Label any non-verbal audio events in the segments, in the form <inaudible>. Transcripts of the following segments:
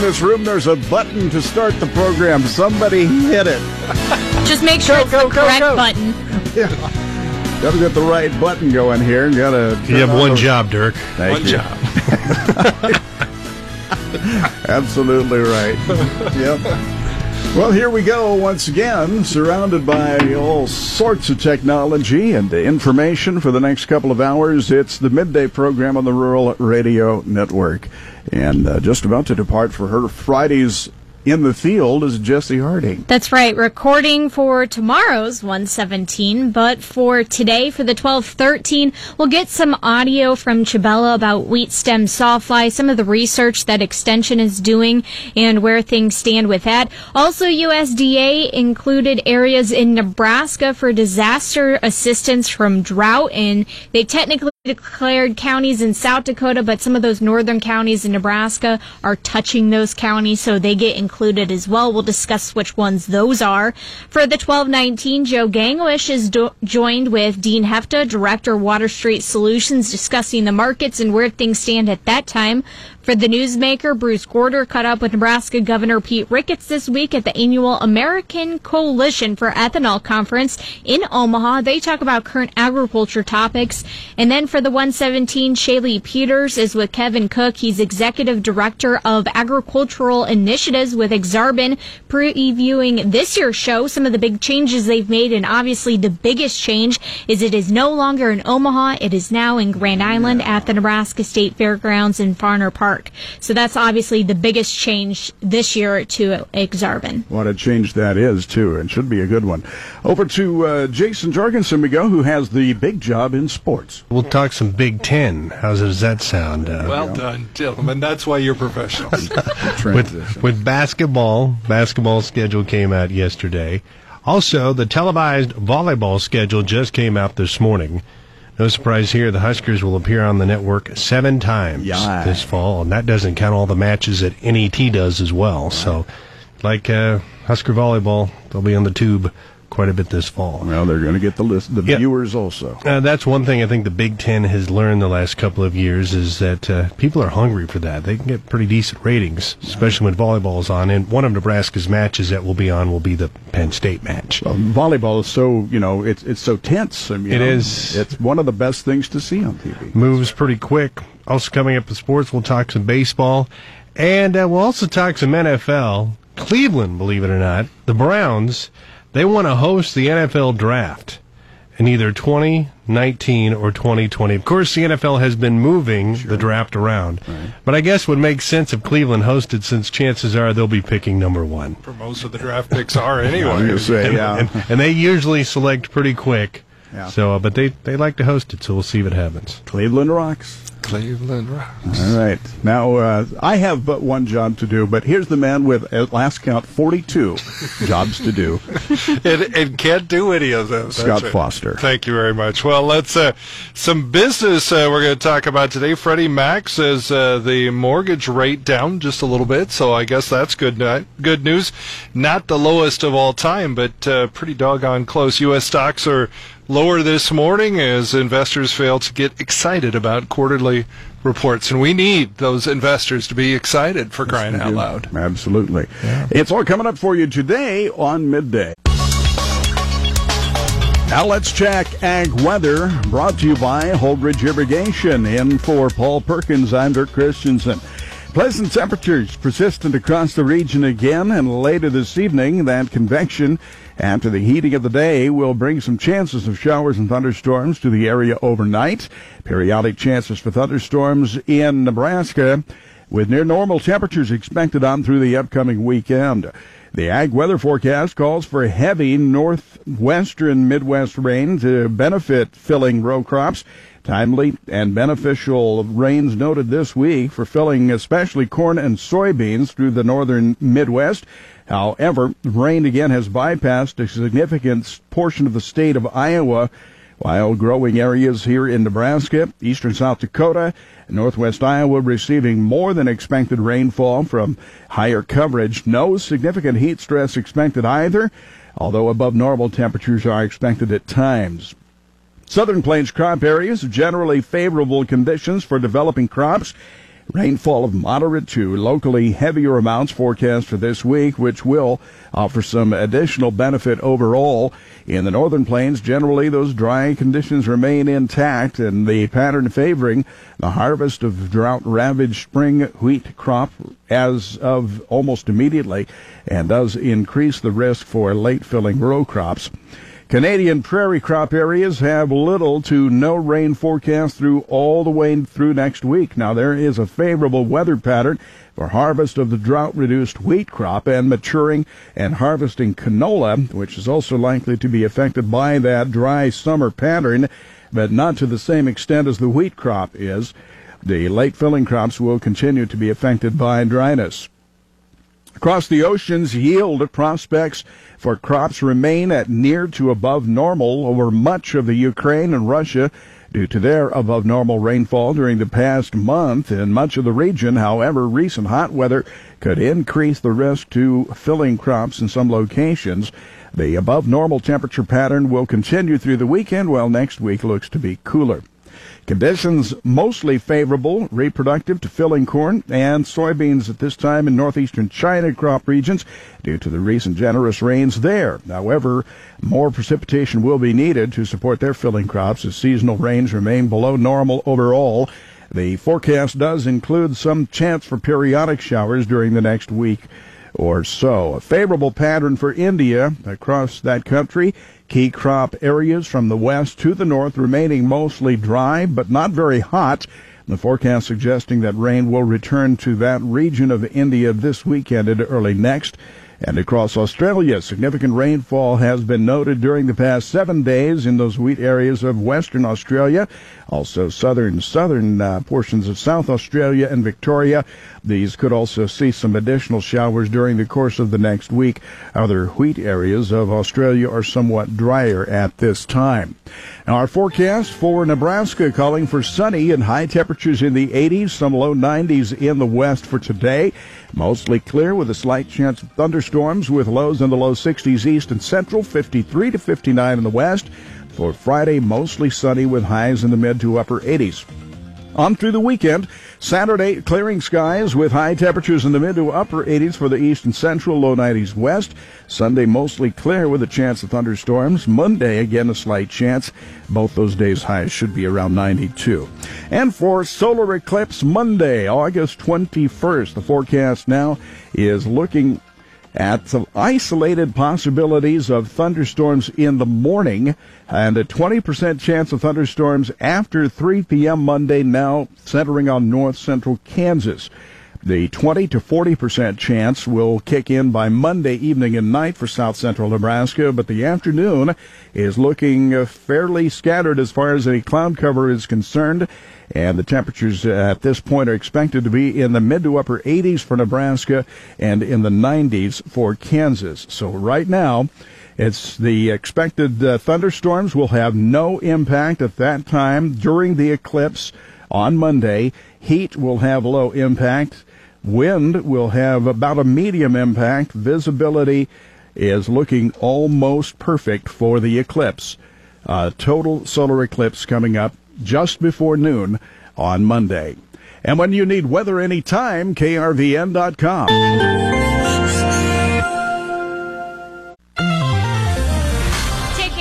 this room, there's a button to start the program. Somebody hit it. <laughs> Just make sure Go, it's go, the go, correct go. button. <laughs> Yeah. Got to get the right button going here. Got to. You have one job, Dirk. Thank One you. job. <laughs> Absolutely right. yep. Well, here we go once again, surrounded by all sorts of technology and information for the next couple of hours. It's the midday program on the Rural Radio Network. And uh, just about to depart for her Fridays in the field is Jesse Harding. That's right. Recording for tomorrow's 117, but for today, for the 1213, we'll get some audio from Chabella about wheat stem sawfly, some of the research that Extension is doing, and where things stand with that. Also, USDA included areas in Nebraska for disaster assistance from drought, and they technically declared counties in South Dakota, but some of those northern counties in Nebraska are touching those counties, so they get included as well. We'll discuss which ones those are. For the 1219, Joe Gangwish is do- joined with Dean Hefta, Director Water Street Solutions, discussing the markets and where things stand at that time. For the newsmaker, Bruce Gorder caught up with Nebraska Governor Pete Ricketts this week at the annual American Coalition for Ethanol Conference in Omaha. They talk about current agriculture topics. And then for the 117, Shaylee Peters is with Kevin Cook. He's Executive Director of Agricultural Initiatives with Ak-Sar-Ben, previewing this year's show, some of the big changes they've made. And obviously the biggest change is it is no longer in Omaha. It is now in Grand Island at the Nebraska State Fairgrounds in Fonner Park. So that's obviously the biggest change this year to Ak-Sar-Ben. What a change that is, too, and should be a good one. Over to uh, Jason Jorgensen we go, who has the big job in sports. We'll talk some Big Ten. How does that sound? Uh, Well done, gentlemen. That's why you're professionals. <laughs> Transition. with with basketball, basketball schedule came out yesterday. Also, the televised volleyball schedule just came out this morning. No surprise here, the Huskers will appear on the network seven times Yeah. this fall, and that doesn't count all the matches that NET does as well. So, like uh, Husker volleyball, they'll be on the tube quite a bit this fall. well, they're going to get the list, the Yeah. viewers also. Uh, that's one thing I think the Big Ten has learned the last couple of years is that uh, people are hungry for that. They can get pretty decent ratings, especially when volleyball's on. And one of Nebraska's matches that will be on will be the Penn State match. Well, volleyball is so you know it's it's so tense. I mean, It know, is. It's one of the best things to see on TV. Moves pretty quick. Also coming up with sports, we'll talk some baseball, and uh, we'll also talk some NFL. Cleveland, believe it or not, the Browns, they want to host the NFL draft in either 2019 or 2020. Of course, the NFL has been moving the draft around, but I guess would make sense if Cleveland hosted, since chances are they'll be picking number one. For most of the draft picks are anyway. <laughs> going say, And, yeah. and, and they usually select pretty quick. Yeah. So, uh, but they they like to host it, so we'll see what happens. Cleveland rocks. Cleveland Rocks. All right. Now, uh, I have but one job to do, but here's the man with, at last count, 42 <laughs> jobs to do. and, and can't do any of them. Scott right. Foster. Thank you very much. Well, let's uh, some business uh, we're going to talk about today. Freddie Mac says uh, the mortgage rate down just a little bit, so I guess that's good. Good news. Not the lowest of all time, but uh, pretty doggone close. U.S. stocks are lower this morning as investors fail to get excited about quarterly reports, and we need those investors to be excited for crying out loud. Absolutely. It's all coming up for you today on midday. Now let's check ag weather brought to you by Holdridge Irrigation. In for Paul Perkins, I'm Dirk Christensen. Pleasant temperatures persistent across the region again, and later this evening, that convection after the heating of the day will bring some chances of showers and thunderstorms to the area overnight. Periodic chances for thunderstorms in Nebraska with near normal temperatures expected on through the upcoming weekend. The ag weather forecast calls for heavy northwestern Midwest rain to benefit filling row crops. Timely and beneficial rains noted this week for filling especially corn and soybeans through the northern Midwest. However, rain again has bypassed a significant portion of the state of Iowa, while growing areas here in Nebraska, eastern South Dakota, and northwest Iowa receiving more than expected rainfall from higher coverage. No significant heat stress expected either, although above normal temperatures are expected at times. Southern Plains crop areas, generally favorable conditions for developing crops. Rainfall of moderate to locally heavier amounts forecast for this week, which will offer some additional benefit overall. In the northern plains, generally those dry conditions remain intact and the pattern favoring the harvest of drought ravaged spring wheat crop as of almost immediately and does increase the risk for late filling row crops. Canadian prairie crop areas have little to no rain forecast through all the way through next week. Now there is a favorable weather pattern for harvest of the drought reduced wheat crop and maturing and harvesting canola, which is also likely to be affected by that dry summer pattern, but not to the same extent as the wheat crop is. The late filling crops will continue to be affected by dryness. Across the oceans, yield prospects for crops remain at near to above normal over much of the Ukraine and Russia due to their above normal rainfall during the past month in much of the region. However, recent hot weather could increase the risk to filling crops in some locations. The above normal temperature pattern will continue through the weekend, while next week looks to be cooler. Conditions mostly favorable, reproductive to filling corn and soybeans at this time in northeastern China crop regions due to the recent generous rains there. However, more precipitation will be needed to support their filling crops as seasonal rains remain below normal overall. The forecast does include some chance for periodic showers during the next week or so. A favorable pattern for India across that country. Key crop areas from the west to the north remaining mostly dry but not very hot. The forecast suggesting that rain will return to that region of India this weekend and early next. And across Australia, significant rainfall has been noted during the past seven days in those wheat areas of Western Australia, also southern southern uh, portions of South Australia and Victoria. These could also see some additional showers during the course of the next week. Other wheat areas of Australia are somewhat drier at this time. Our forecast for Nebraska calling for sunny and high temperatures in the 80s, some low 90s in the west for today. Mostly clear with a slight chance of thunderstorms with lows in the low 60s east and central, 53 to 59 in the west. For Friday, mostly sunny with highs in the mid to upper 80s. On through the weekend, Saturday, clearing skies with high temperatures in the mid to upper 80s for the east and central, low 90s west. Sunday, mostly clear with a chance of thunderstorms. Monday, again, a slight chance. Both those days' highs should be around 92. And for solar eclipse Monday, August 21st, the forecast now is looking at some isolated possibilities of thunderstorms in the morning and a 20% chance of thunderstorms after 3 p.m. Monday, now centering on north central Kansas. The 20 to 40% chance will kick in by Monday evening and night for south central Nebraska, but the afternoon is looking fairly scattered as far as any cloud cover is concerned. And the temperatures at this point are expected to be in the mid to upper 80s for Nebraska and in the 90s for Kansas. So right now, it's the expected uh, thunderstorms will have no impact at that time during the eclipse on Monday. Heat will have low impact. Wind will have about a medium impact. Visibility is looking almost perfect for the eclipse. Uh, total solar eclipse coming up just before noon on Monday. And when you need weather anytime, krvn.com.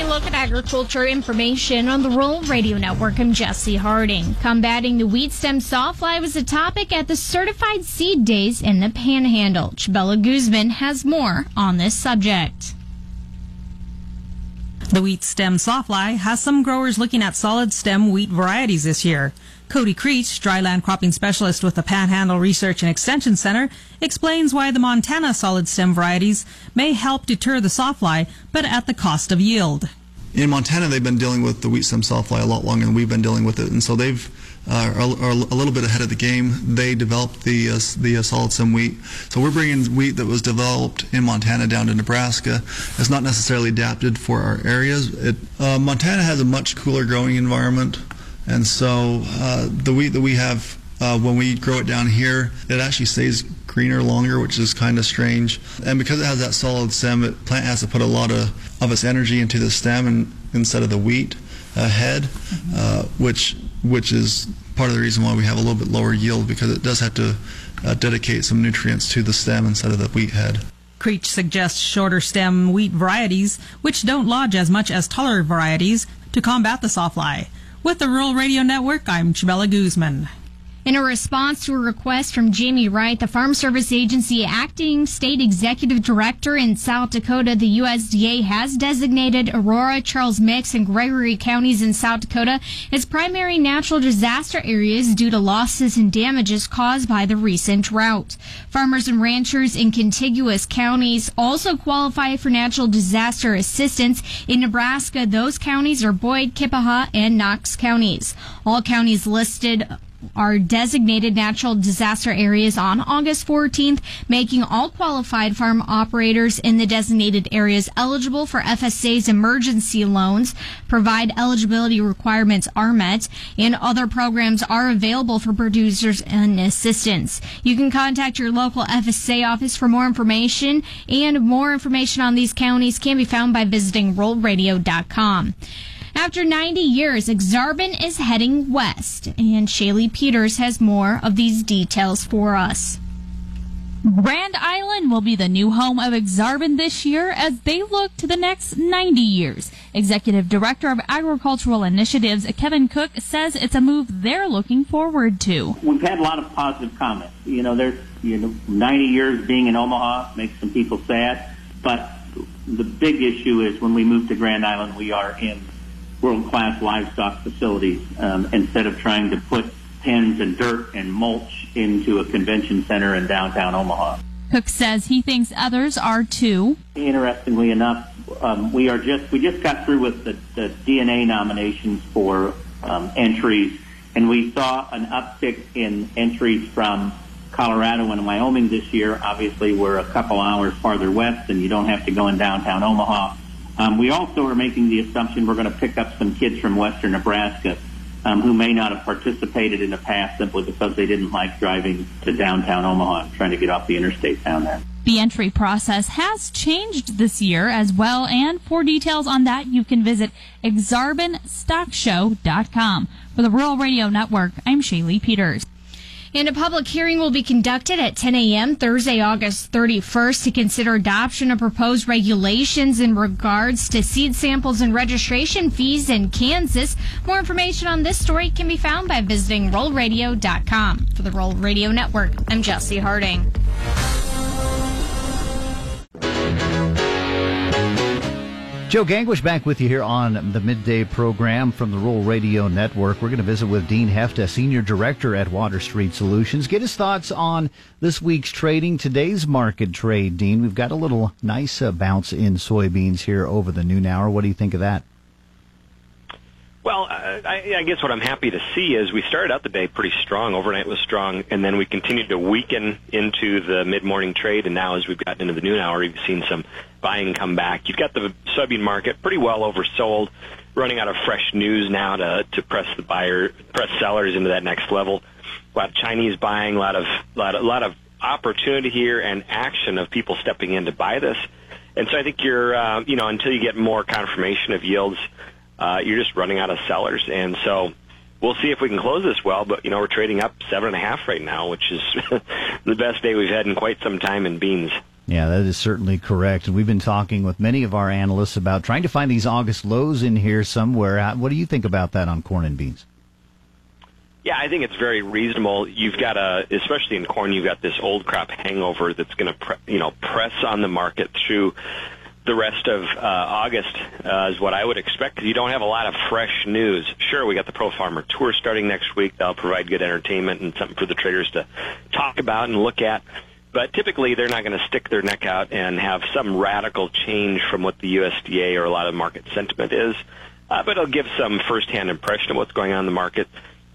agriculture information on the Rural Radio Network. I'm Jesse Harding. Combating the wheat stem sawfly was a topic at the Certified Seed Days in the Panhandle. Chabella Guzman has more on this subject. The wheat stem sawfly has some growers looking at solid stem wheat varieties this year. Cody Creech, dryland cropping specialist with the Panhandle Research and Extension Center, explains why the Montana solid stem varieties may help deter the sawfly, but at the cost of yield in Montana, they've been dealing with the wheat stem sawfly a lot longer than we've been dealing with it, and so they've uh, are, are, a little bit ahead of the game. They developed the uh, the uh, solid stem wheat, so we're bringing wheat that was developed in Montana down to Nebraska. It's not necessarily adapted for our areas. It, uh, Montana has a much cooler growing environment, and so uh, the wheat that we have uh, when we grow it down here, it actually stays greener longer, which is kind of strange. And because it has that solid stem, it plant has to put a lot of, of its energy into the stem and, instead of the wheat uh, head, mm-hmm. uh, which which is part of the reason why we have a little bit lower yield because it does have to uh, dedicate some nutrients to the stem instead of the wheat head. Creech suggests shorter stem wheat varieties, which don't lodge as much as taller varieties, to combat the sawfly. With the Rural Radio Network, I'm Chabella Guzman. In a response to a request from Jamie Wright, the Farm Service Agency acting state executive director in South Dakota, the USDA has designated Aurora, Charles Mix, and Gregory counties in South Dakota as primary natural disaster areas due to losses and damages caused by the recent drought. Farmers and ranchers in contiguous counties also qualify for natural disaster assistance. In Nebraska, those counties are Boyd, Keya Paha, and Knox counties. All counties listed are designated natural disaster areas on August 14th, making all qualified farm operators in the designated areas eligible for FSA's emergency loans, provide eligibility requirements are met, and other programs are available for producers and assistance. You can contact your local FSA office for more information, and more information on these counties can be found by visiting ruralradio.com. After 90 years, Ak-Sar-Ben is heading west, and Shaylee Peters has more of these details for us. Grand Island will be the new home of Ak-Sar-Ben this year as they look to the next 90 years. Executive Director of Agricultural Initiatives Kevin Cook says it's a move they're looking forward to. We've had a lot of positive comments. You know, there's you know 90 years being in Omaha makes some people sad, but the big issue is when we move to Grand Island, we are in world-class livestock facilities um, instead of trying to put pens and dirt and mulch into a convention center in downtown Omaha. Cook says he thinks others are too. Interestingly enough, um, we are just we just got through with the, the DNA nominations for um, entries, and we saw an uptick in entries from Colorado and Wyoming this year. Obviously, we're a couple hours farther west, and you don't have to go in downtown Omaha. Um, we also are making the assumption we're going to pick up some kids from western Nebraska um, who may not have participated in the past simply because they didn't like driving to downtown Omaha and trying to get off the interstate down there. The entry process has changed this year as well, and for details on that, you can visit aksarbenstockshow.com. For the Rural Radio Network, I'm Shaylee Peters. And a public hearing will be conducted at 10 a.m. Thursday, August 31st to consider adoption of proposed regulations in regards to seed samples and registration fees in Kansas. More information on this story can be found by visiting ruralradio.com. For the Rural Radio Network, I'm Jesse Harding. Joe Gangwish back with you here on the midday program from the Rural Radio Network. We're going to visit with Dean Hefta, Senior Director at Water Street Solutions. Get his thoughts on this week's trading, today's market trade, Dean. We've got a little nice uh, bounce in soybeans here over the noon hour. What do you think of that? Well, uh, I, I guess what I'm happy to see is we started out the day pretty strong. Overnight was strong, and then we continued to weaken into the mid-morning trade. And now, as we've gotten into the noon hour, you've seen some buying come back. You've got the soybean market pretty well oversold, running out of fresh news now to to press the buyer, press sellers into that next level. A lot of Chinese buying, a lot of lot, a lot of opportunity here and action of people stepping in to buy this. And so I think you're, uh, you know, until you get more confirmation of yields uh, you're just running out of sellers. And so we'll see if we can close this well. But you know, we're trading up seven and a half right now, which is <laughs> the best day we've had in quite some time in beans. Yeah, that is certainly correct. And we've been talking with many of our analysts about trying to find these August lows in here somewhere. What do you think about that on corn and beans? Yeah, I think it's very reasonable. You've got a, especially in corn, you've got this old crop hangover that's going to, pre- you know, press on the market through the rest of uh, August uh, is what I would expect because you don't have a lot of fresh news. Sure, we got the Pro Farmer Tour starting next week. That'll provide good entertainment and something for the traders to talk about and look at. But typically, they're not going to stick their neck out and have some radical change from what the USDA or a lot of market sentiment is. Uh, but it'll give some firsthand impression of what's going on in the market.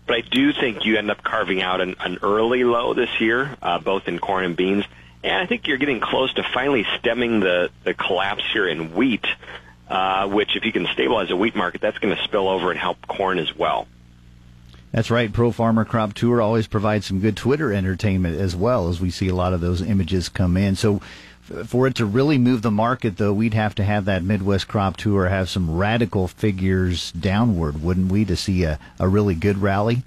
But I do think you end up carving out an, an early low this year, uh, both in corn and beans. And I think you're getting close to finally stemming the, the collapse here in wheat, uh, which if you can stabilize the wheat market, that's going to spill over and help corn as well. That's right. Pro Farmer Crop Tour always provides some good Twitter entertainment as well as we see a lot of those images come in. So for it to really move the market, though, we'd have to have that Midwest Crop Tour have some radical figures downward, wouldn't we, to see a, a really good rally?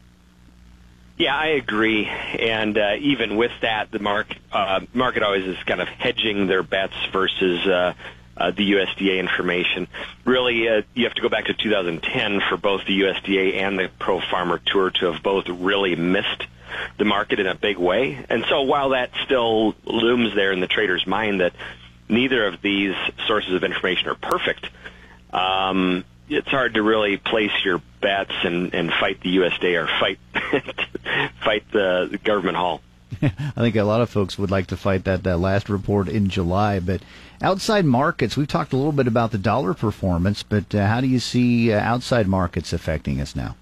Yeah, I agree. And uh, even with that, the mark, uh, market always is kind of hedging their bets versus uh, uh, the USDA information. Really, uh, you have to go back to 2010 for both the USDA and the Pro Farmer Tour to have both really missed the market in a big way. And so while that still looms there in the trader's mind that neither of these sources of information are perfect, um, it's hard to really place your bets and, and fight the USDA or fight <laughs> fight the, the government hall. <laughs> I think a lot of folks would like to fight that, that last report in July. But outside markets, we've talked a little bit about the dollar performance, but uh, how do you see uh, outside markets affecting us now?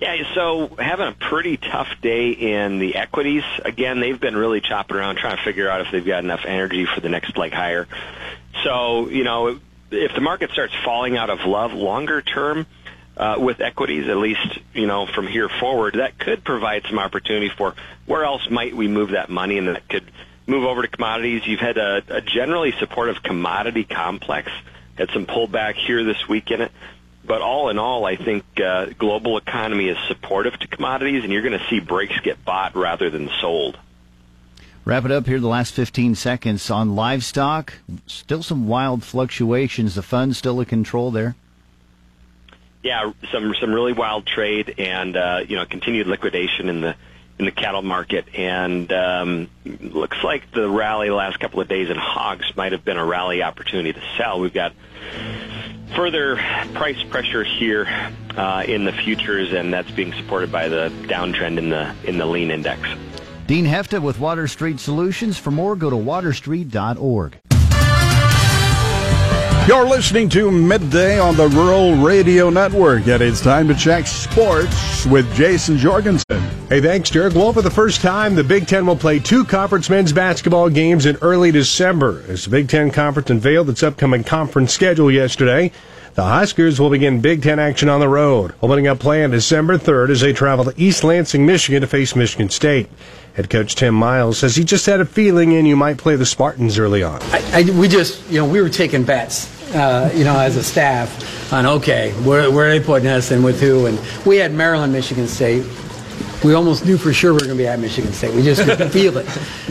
Yeah, so having a pretty tough day in the equities. Again, they've been really chopping around trying to figure out if they've got enough energy for the next leg higher. So, you know, if the market starts falling out of love longer term uh, with equities, at least you know from here forward, that could provide some opportunity for where else might we move that money, and that could move over to commodities. You've had a, a generally supportive commodity complex, had some pullback here this week in it. But all in all, I think uh, global economy is supportive to commodities, and you're going to see breaks get bought rather than sold. Wrap it up here the last 15 seconds on livestock. Still some wild fluctuations. The fund's still in control there. Yeah, some some really wild trade and uh, you know continued liquidation in the in the cattle market, and um, looks like the rally the last couple of days in hogs might have been a rally opportunity to sell. We've got further price pressure here uh, in the futures, and that's being supported by the downtrend in the in the lean index. Dean Hefta with Water Street Solutions. For more, go to waterstreet.org. You're listening to Midday on the Rural Radio Network, and it's time to check sports with Jason Jorgensen. Hey, thanks, Derek. Well, for the first time, the Big Ten will play two conference men's basketball games in early December as the Big Ten Conference unveiled its upcoming conference schedule yesterday. The Huskers will begin Big Ten action on the road, opening up play on December 3rd as they travel to East Lansing, Michigan to face Michigan State. Head coach Tim Miles says he just had a feeling and you might play the Spartans early on. I, I, we just, you know, we were taking bets, uh, you know, as a staff on, okay, where, where are they putting us and with who? And we had Maryland, Michigan State. We almost knew for sure we were going to be at Michigan State. We just could feel it.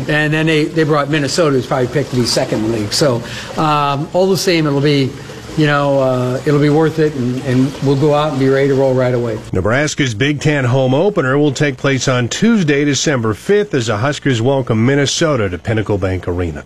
And then they, they brought Minnesota, who's probably picked to be second in the league. So um, all the same, it'll be you know, uh, it'll be worth it, and, and, we'll go out and be ready to roll right away. Nebraska's Big Ten home opener will take place on Tuesday, December 5th, as the Huskers welcome Minnesota to Pinnacle Bank Arena.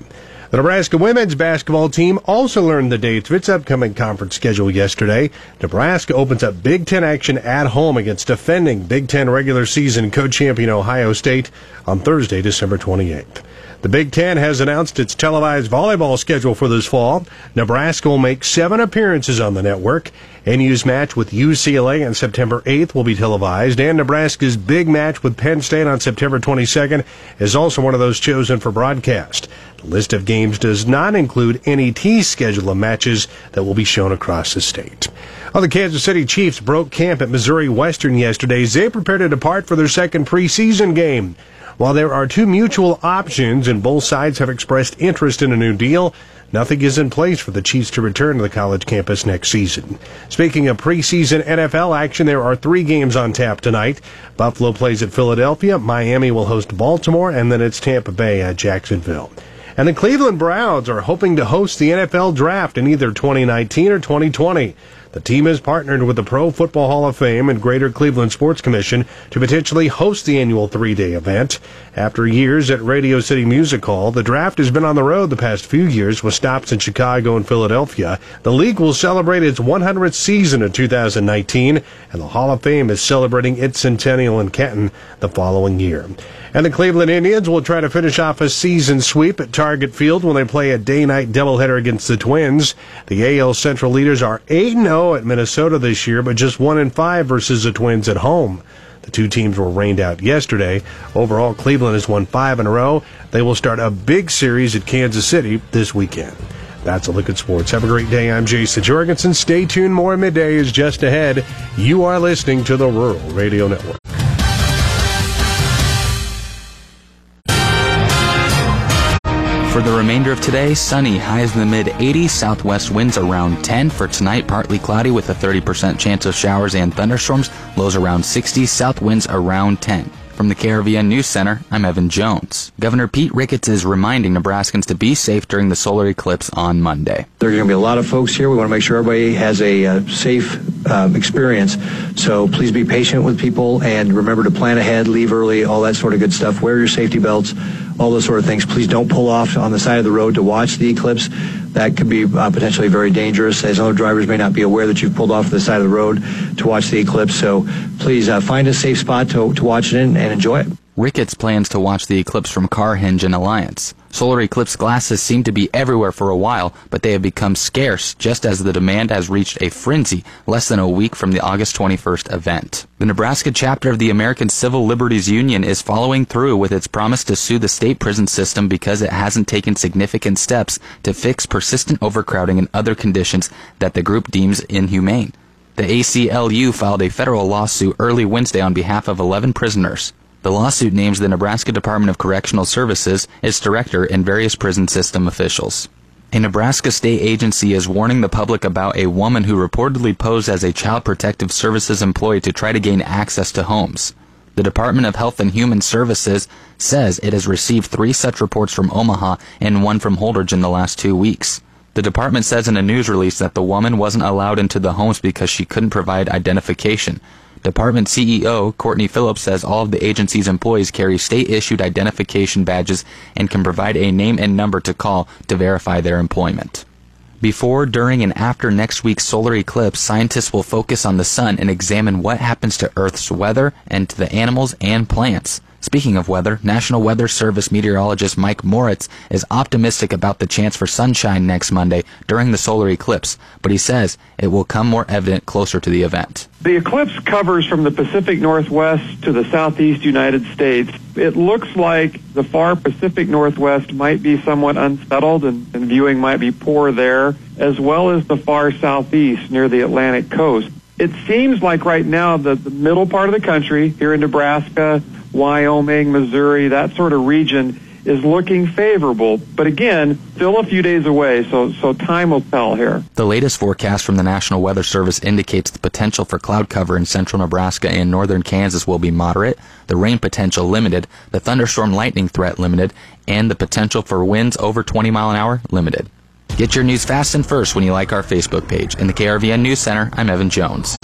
The Nebraska women's basketball team also learned the dates of its upcoming conference schedule yesterday. Nebraska opens up Big Ten action at home against defending Big Ten regular season co-champion Ohio State on Thursday, December 28th. The Big Ten has announced its televised volleyball schedule for this fall. Nebraska will make seven appearances on the network. NU's match with UCLA on September 8th will be televised, and Nebraska's big match with Penn State on September 22nd is also one of those chosen for broadcast. The list of games does not include NET's schedule of matches that will be shown across the state. Well, the Kansas City Chiefs broke camp at Missouri Western yesterday as they prepared to depart for their second preseason game. While there are two mutual options and both sides have expressed interest in a new deal, nothing is in place for the Chiefs to return to the college campus next season. Speaking of preseason NFL action, there are three games on tap tonight. Buffalo plays at Philadelphia, Miami will host Baltimore, and then it's Tampa Bay at Jacksonville. And the Cleveland Browns are hoping to host the NFL draft in either 2019 or 2020. The team has partnered with the Pro Football Hall of Fame and Greater Cleveland Sports Commission to potentially host the annual three day event. After years at Radio City Music Hall, the draft has been on the road the past few years with stops in Chicago and Philadelphia. The league will celebrate its 100th season in 2019, and the Hall of Fame is celebrating its centennial in Canton the following year. And the Cleveland Indians will try to finish off a season sweep at Target Field when they play a day-night doubleheader against the Twins. The AL Central leaders are 8-0 at Minnesota this year, but just one in five versus the Twins at home. The two teams were rained out yesterday. Overall, Cleveland has won five in a row. They will start a big series at Kansas City this weekend. That's a look at sports. Have a great day. I'm Jason Jorgensen. Stay tuned. More midday is just ahead. You are listening to the Rural Radio Network. For the remainder of today, sunny, highs in the mid 80s, southwest winds around 10. For tonight, partly cloudy with a 30% chance of showers and thunderstorms, lows around 60, south winds around 10. From the KRVN News Center, I'm Evan Jones. Governor Pete Ricketts is reminding Nebraskans to be safe during the solar eclipse on Monday. There are going to be a lot of folks here. We want to make sure everybody has a uh, safe um, experience. So please be patient with people and remember to plan ahead, leave early, all that sort of good stuff. Wear your safety belts, all those sort of things. Please don't pull off on the side of the road to watch the eclipse. That could be uh, potentially very dangerous, as other drivers may not be aware that you've pulled off the side of the road to watch the eclipse. So please uh, find a safe spot to, to watch it in and enjoy it. Ricketts plans to watch the eclipse from Carhenge and Alliance. Solar eclipse glasses seem to be everywhere for a while, but they have become scarce just as the demand has reached a frenzy less than a week from the August 21st event. The Nebraska chapter of the American Civil Liberties Union is following through with its promise to sue the state prison system because it hasn't taken significant steps to fix persistent overcrowding and other conditions that the group deems inhumane. The ACLU filed a federal lawsuit early Wednesday on behalf of 11 prisoners. The lawsuit names the Nebraska Department of Correctional Services, its director, and various prison system officials. A Nebraska state agency is warning the public about a woman who reportedly posed as a Child Protective Services employee to try to gain access to homes. The Department of Health and Human Services says it has received three such reports from Omaha and one from Holdrege in the last two weeks. The department says in a news release that the woman wasn't allowed into the homes because she couldn't provide identification. Department CEO Courtney Phillips says all of the agency's employees carry state issued identification badges and can provide a name and number to call to verify their employment. Before, during, and after next week's solar eclipse, scientists will focus on the sun and examine what happens to Earth's weather and to the animals and plants. Speaking of weather, National Weather Service meteorologist Mike Moritz is optimistic about the chance for sunshine next Monday during the solar eclipse, but he says it will come more evident closer to the event. The eclipse covers from the Pacific Northwest to the southeast United States. It looks like the far Pacific Northwest might be somewhat unsettled and, and viewing might be poor there, as well as the far southeast near the Atlantic coast. It seems like right now that the middle part of the country, here in Nebraska, Wyoming, Missouri, that sort of region is looking favorable. But again, still a few days away, so, so time will tell here. The latest forecast from the National Weather Service indicates the potential for cloud cover in central Nebraska and northern Kansas will be moderate, the rain potential limited, the thunderstorm lightning threat limited, and the potential for winds over 20 mile an hour limited. Get your news fast and first when you like our Facebook page. In the KRVN News Center, I'm Evan Jones.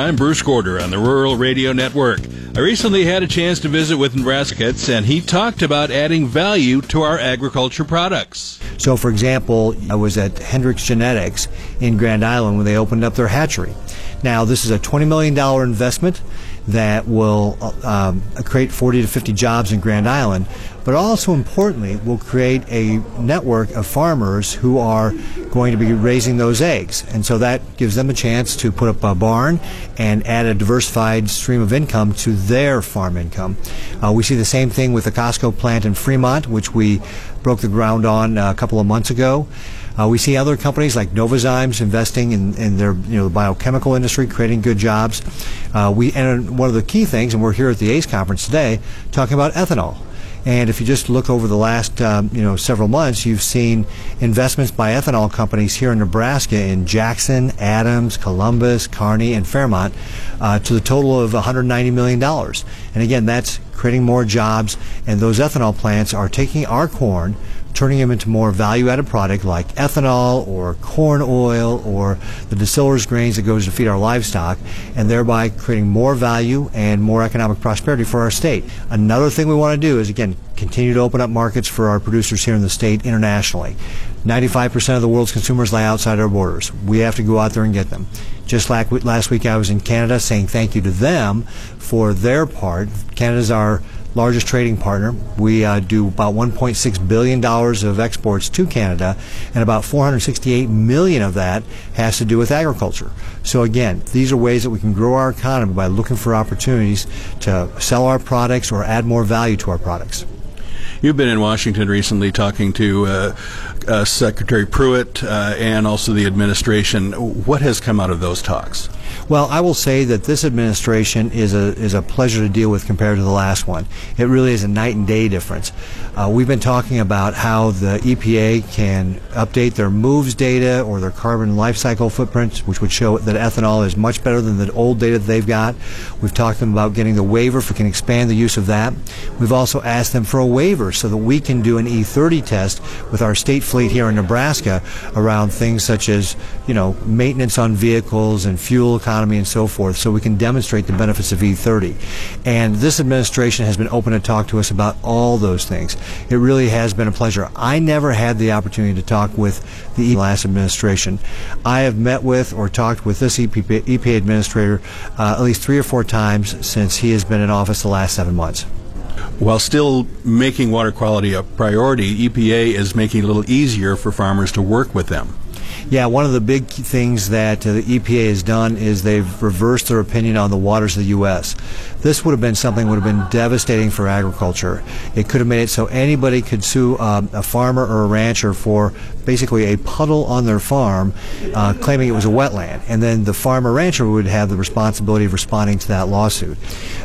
I'm Bruce Gorder on the Rural Radio Network. I recently had a chance to visit with Nebraskans, and he talked about adding value to our agriculture products. So, for example, I was at Hendrix Genetics in Grand Island when they opened up their hatchery. Now, this is a $20 million investment that will um, create 40 to 50 jobs in Grand Island, but also importantly will create a network of farmers who are going to be raising those eggs. And so that gives them a chance to put up a barn and add a diversified stream of income to their farm income. Uh, we see the same thing with the Costco plant in Fremont, which we broke the ground on a couple of months ago. Uh, we see other companies like Novozymes investing in, in their you know the biochemical industry, creating good jobs. Uh, we and one of the key things, and we're here at the ACE conference today talking about ethanol. And if you just look over the last um, you know several months, you've seen investments by ethanol companies here in Nebraska in Jackson, Adams, Columbus, Kearney, and Fairmont uh, to the total of 190 million dollars. And again, that's creating more jobs. And those ethanol plants are taking our corn turning them into more value-added product like ethanol or corn oil or the distillers grains that goes to feed our livestock and thereby creating more value and more economic prosperity for our state. Another thing we want to do is again continue to open up markets for our producers here in the state internationally. 95% of the world's consumers lie outside our borders. We have to go out there and get them. Just like last week I was in Canada saying thank you to them for their part. Canada's our largest trading partner. We uh, do about 1.6 billion dollars of exports to Canada, and about 468 million of that has to do with agriculture. So again, these are ways that we can grow our economy by looking for opportunities to sell our products or add more value to our products. You've been in Washington recently talking to uh, uh, Secretary Pruitt uh, and also the administration. What has come out of those talks? Well, I will say that this administration is a is a pleasure to deal with compared to the last one. It really is a night and day difference. Uh, we've been talking about how the EPA can update their moves data or their carbon life cycle footprint, which would show that ethanol is much better than the old data that they've got. We've talked to them about getting the waiver if we can expand the use of that. We've also asked them for a waiver so that we can do an E30 test with our state fleet here in Nebraska around things such as, you know, maintenance on vehicles and fuel economy and so forth, so we can demonstrate the benefits of E30. And this administration has been open to talk to us about all those things. It really has been a pleasure. I never had the opportunity to talk with the last administration. I have met with or talked with this EPA, EPA administrator uh, at least three or four times since he has been in office the last seven months. While still making water quality a priority, EPA is making it a little easier for farmers to work with them. Yeah, one of the big things that uh, the EPA has done is they've reversed their opinion on the waters of the U.S. This would have been something would have been devastating for agriculture. It could have made it so anybody could sue um, a farmer or a rancher for basically a puddle on their farm, uh, claiming it was a wetland, and then the farmer rancher would have the responsibility of responding to that lawsuit.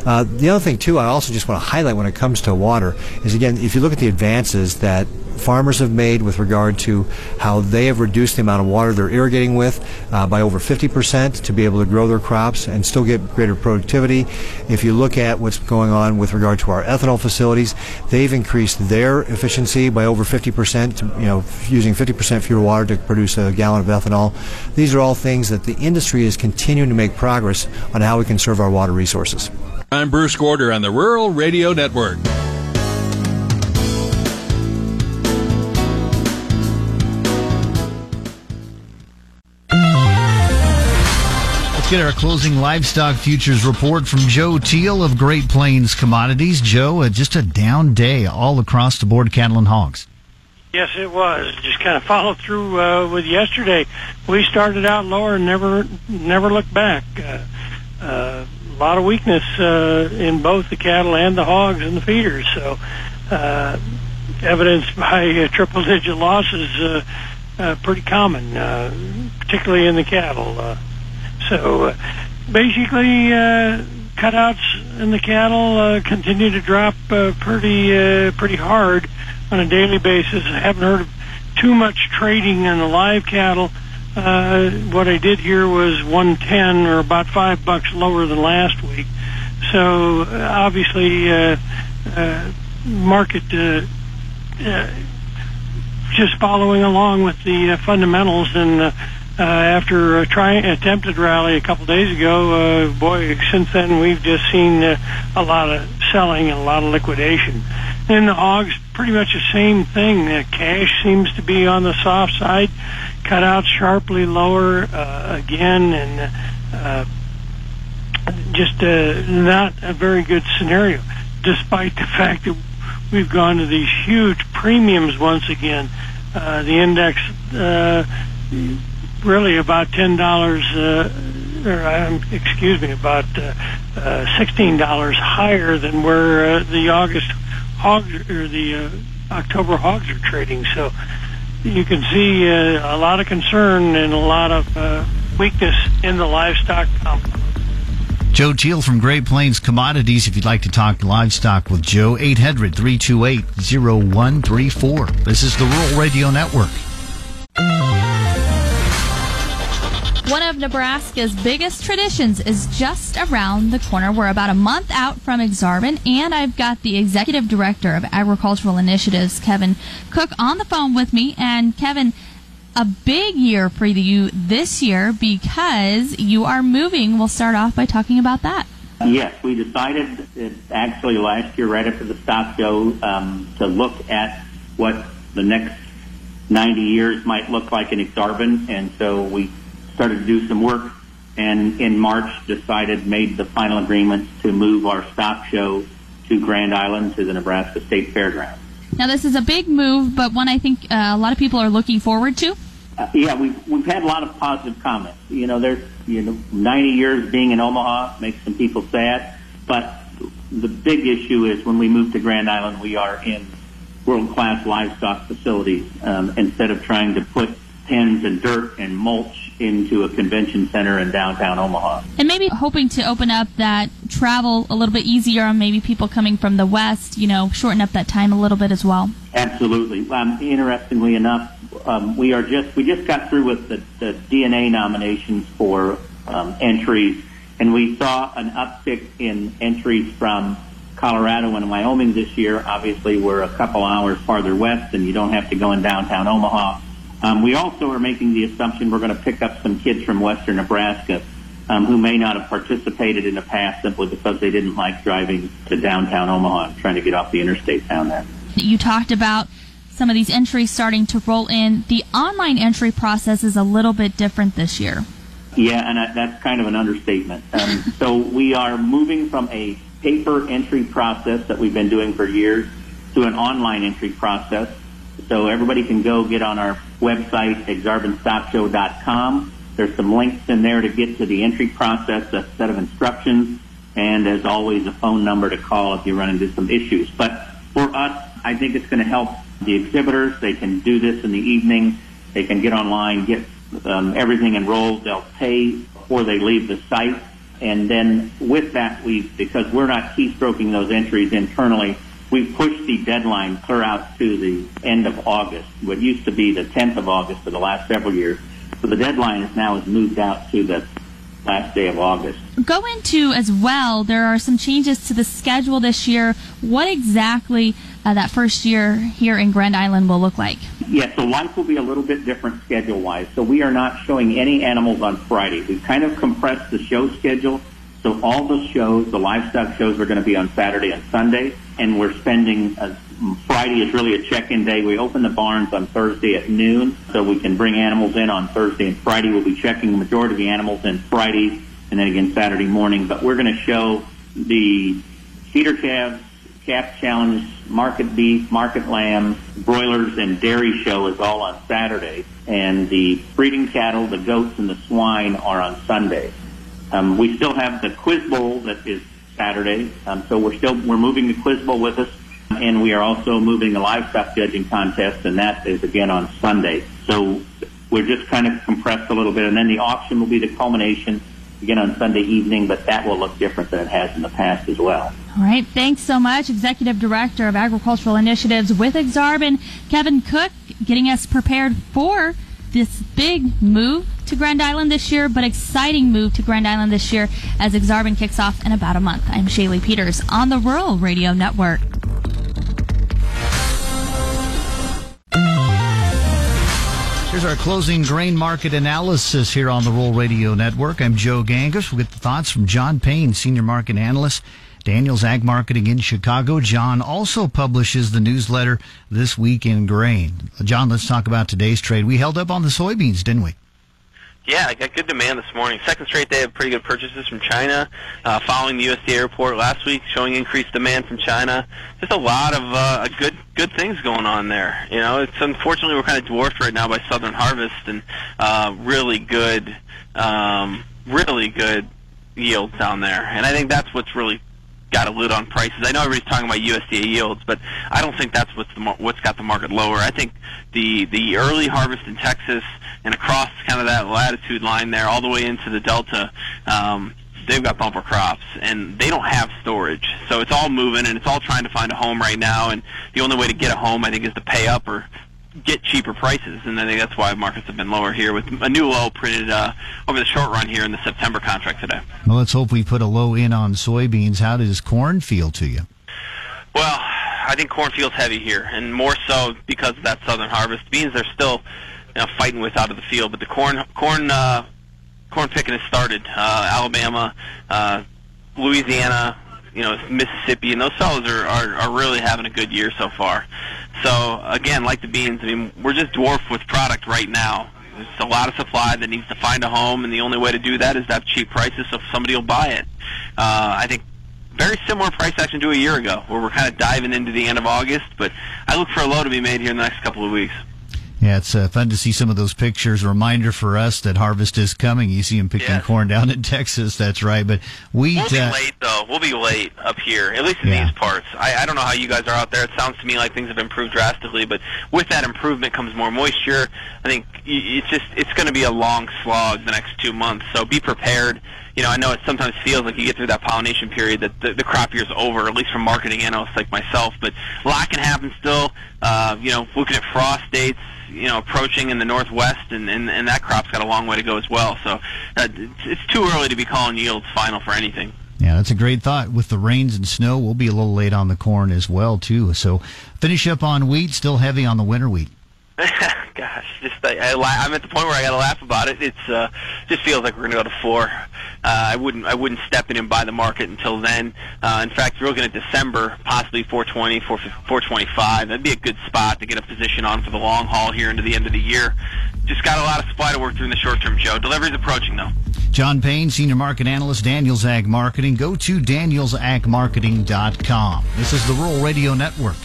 Uh, the other thing too, I also just want to highlight when it comes to water is again, if you look at the advances that farmers have made with regard to how they have reduced the amount of water they're irrigating with uh, by over 50% to be able to grow their crops and still get greater productivity. If you look at what's going on with regard to our ethanol facilities, they've increased their efficiency by over 50%, to, you know, using 50% fewer water to produce a gallon of ethanol. These are all things that the industry is continuing to make progress on how we can serve our water resources. I'm Bruce Gorder on the Rural Radio Network. Let's get our closing livestock futures report from Joe Teal of Great Plains Commodities. Joe, uh, just a down day all across the board, cattle and hogs. Yes, it was. Just kind of followed through uh, with yesterday. We started out lower and never never looked back. Uh, uh, a lot of weakness uh, in both the cattle and the hogs and the feeders. So, uh, evidenced <laughs> by uh, triple digit losses, uh, uh, pretty common, uh, particularly in the cattle. Uh, so uh, basically, uh, cutouts in the cattle uh, continue to drop pretty pretty hard on a daily basis. I haven't heard of too much trading in the live cattle. Uh, what I did here was 110 or about five bucks lower than last week. So uh, obviously, uh, uh, market uh, uh, just following along with the uh, fundamentals and. Uh, uh, after a try attempted rally a couple days ago, uh, boy, since then we've just seen uh, a lot of selling and a lot of liquidation. And the hogs, pretty much the same thing. Uh, cash seems to be on the soft side, cut out sharply lower uh, again, and uh, just uh, not a very good scenario, despite the fact that we've gone to these huge premiums once again. Uh, the index. Uh, really about ten dollars, uh, or um, excuse me, about uh, uh, sixteen dollars higher than where uh, the August hogs or the uh, October hogs are trading. So you can see uh, a lot of concern and a lot of uh, weakness in the livestock complex. Joe Teal from Great Plains Commodities. If you'd like to talk livestock with Joe, 800 328 0134. This is the Rural Radio Network. One of Nebraska's biggest traditions is just around the corner. We're about a month out from Ak-Sar-Ben, and I've got the executive director of agricultural initiatives, Kevin Cook, on the phone with me. And Kevin, a big year for you this year because you are moving. We'll start off by talking about that. Yes, we decided uh, actually last year, right after the stock show, um, to look at what the next 90 years might look like in Exarban, and so we started to do some work, and in March decided made the final agreements to move our stock show to Grand Island to the Nebraska State Fairgrounds. Now, this is a big move, but one I think uh, a lot of people are looking forward to. Uh, yeah, we've we've had a lot of positive comments. You know, there's you know 90 years being in Omaha makes some people sad, but the big issue is when we move to Grand Island, we are in world class livestock facilities um, instead of trying to put pens and dirt and mulch into a convention center in downtown Omaha. And maybe hoping to open up that travel a little bit easier on maybe people coming from the west, you know, shorten up that time a little bit as well. Absolutely. Um, interestingly enough, um, we are just we just got through with the, the DNA nominations for um, entries, and we saw an uptick in entries from Colorado and Wyoming this year. Obviously, we're a couple hours farther west, and you don't have to go in downtown Omaha. Um, we also are making the assumption we're going to pick up some kids from western Nebraska um, who may not have participated in the past simply because they didn't like driving to downtown Omaha and trying to get off the interstate down there. You talked about some of these entries starting to roll in. The online entry process is a little bit different this year. Yeah, and that's kind of an understatement. Um, <laughs> so we are moving from a paper entry process that we've been doing for years to an online entry process. So everybody can go get on our website, aksarbenstockshow.com. There's some links in there to get to the entry process, a set of instructions, and as always, a phone number to call if you run into some issues. But for us, I think it's going to help the exhibitors. They can do this in the evening. They can get online, get um, everything enrolled. They'll pay before they leave the site. And then with that, we because we're not keystroking those entries internally, we pushed the deadline clear out to the end of August. What used to be the 10th of August for the last several years. So the deadline is now is moved out to the last day of August. Go into as well, there are some changes to the schedule this year. What exactly uh, that first year here in Grand Island will look like? Yeah, so life will be a little bit different schedule wise. So we are not showing any animals on Friday. We've kind of compressed the show schedule. So all the shows, the livestock shows, are going to be on Saturday and Sunday, and we're spending uh, Friday is really a check-in day. We open the barns on Thursday at noon, so we can bring animals in on Thursday and Friday. We'll be checking the majority of the animals in Friday, and then again Saturday morning. But we're going to show the feeder calves, calf challenge, market beef, market lambs, broilers, and dairy show is all on Saturday, and the breeding cattle, the goats, and the swine are on Sunday. Um, we still have the quiz bowl that is Saturday, um, so we're still we're moving the quiz bowl with us, and we are also moving the livestock judging contest, and that is again on Sunday. So we're just kind of compressed a little bit, and then the auction will be the culmination again on Sunday evening, but that will look different than it has in the past as well. All right, thanks so much, Executive Director of Agricultural Initiatives with Ak-Sar-Ben, Kevin Cook, getting us prepared for this big move to Grand Island this year, but exciting move to Grand Island this year as Ak-Sar-Ben kicks off in about a month. I'm Shaylee Peters on the Rural Radio Network. Here's our closing grain market analysis here on the Rural Radio Network. I'm Joe Gangwish. We'll get the thoughts from John Payne, Senior Market Analyst, Daniels Ag Marketing in Chicago. John also publishes the newsletter This Week in Grain. John, let's talk about today's trade. We held up on the soybeans, didn't we? Yeah, I got good demand this morning. Second straight day of pretty good purchases from China, uh, following the USDA report last week showing increased demand from China. Just a lot of uh, good good things going on there. You know, it's unfortunately we're kind of dwarfed right now by Southern Harvest and uh, really good, um, really good yields down there. And I think that's what's really got a lid on prices. I know everybody's talking about USDA yields, but I don't think that's what's the, what's got the market lower. I think the the early harvest in Texas and across kind of that latitude line there, all the way into the Delta. Um, they've got bumper crops and they don't have storage. So it's all moving and it's all trying to find a home right now. And the only way to get a home, I think, is to pay up or get cheaper prices. And I think that's why markets have been lower here with a new low printed uh, over the short run here in the September contract today. Well, let's hope we put a low in on soybeans. How does corn feel to you? Well, I think corn feels heavy here, and more so because of that southern harvest. Beans are still you know, fighting with out of the field, but the corn corn uh, corn picking has started. Uh, Alabama, uh, Louisiana, you know, Mississippi, and those fellows are, are are really having a good year so far. So again, like the beans, I mean, we're just dwarfed with product right now. There's a lot of supply that needs to find a home, and the only way to do that is to have cheap prices so somebody will buy it. Uh, I think very similar price action to a year ago, where we're kind of diving into the end of August, but I look for a low to be made here in the next couple of weeks. Yeah, it's uh, fun to see some of those pictures. A reminder for us that harvest is coming. You see them picking Yes. corn down in <laughs> Texas. That's right. But wheat. We'll be uh, late though. We'll be late up here, at least in Yeah. these parts. I, I don't know how you guys are out there. It sounds to me like things have improved drastically, but with that improvement comes more moisture. I think it's just it's going to be a long slog the next two months. So be prepared. You know, I know it sometimes feels like you get through that pollination period that the, the crop year's over, at least from marketing analysts like myself. But a lot can happen still. Uh, you know, looking at frost dates, you know, approaching in the northwest, and, and, and that crop's got a long way to go as well. So uh, it's, it's too early to be calling yields final for anything. Yeah, that's a great thought. With the rains and snow, we'll be a little late on the corn as well too. So finish up on wheat. Still heavy on the winter wheat. <laughs> Gosh, just I, I, I'm at the point where I got to laugh about it. It's uh, just feels like we're going to go to four. Uh, I wouldn't I wouldn't step in and buy the market until then. Uh, in fact, you're looking at December, possibly 420, 4, 425. That'd be a good spot to get a position on for the long haul here into the end of the year. Just got a lot of supply to work through in the short term, Joe. Delivery's approaching though. John Payne, Senior Market Analyst, Daniels Ag Marketing. Go to danielsagmarketing.com. This is the Rural Radio Network.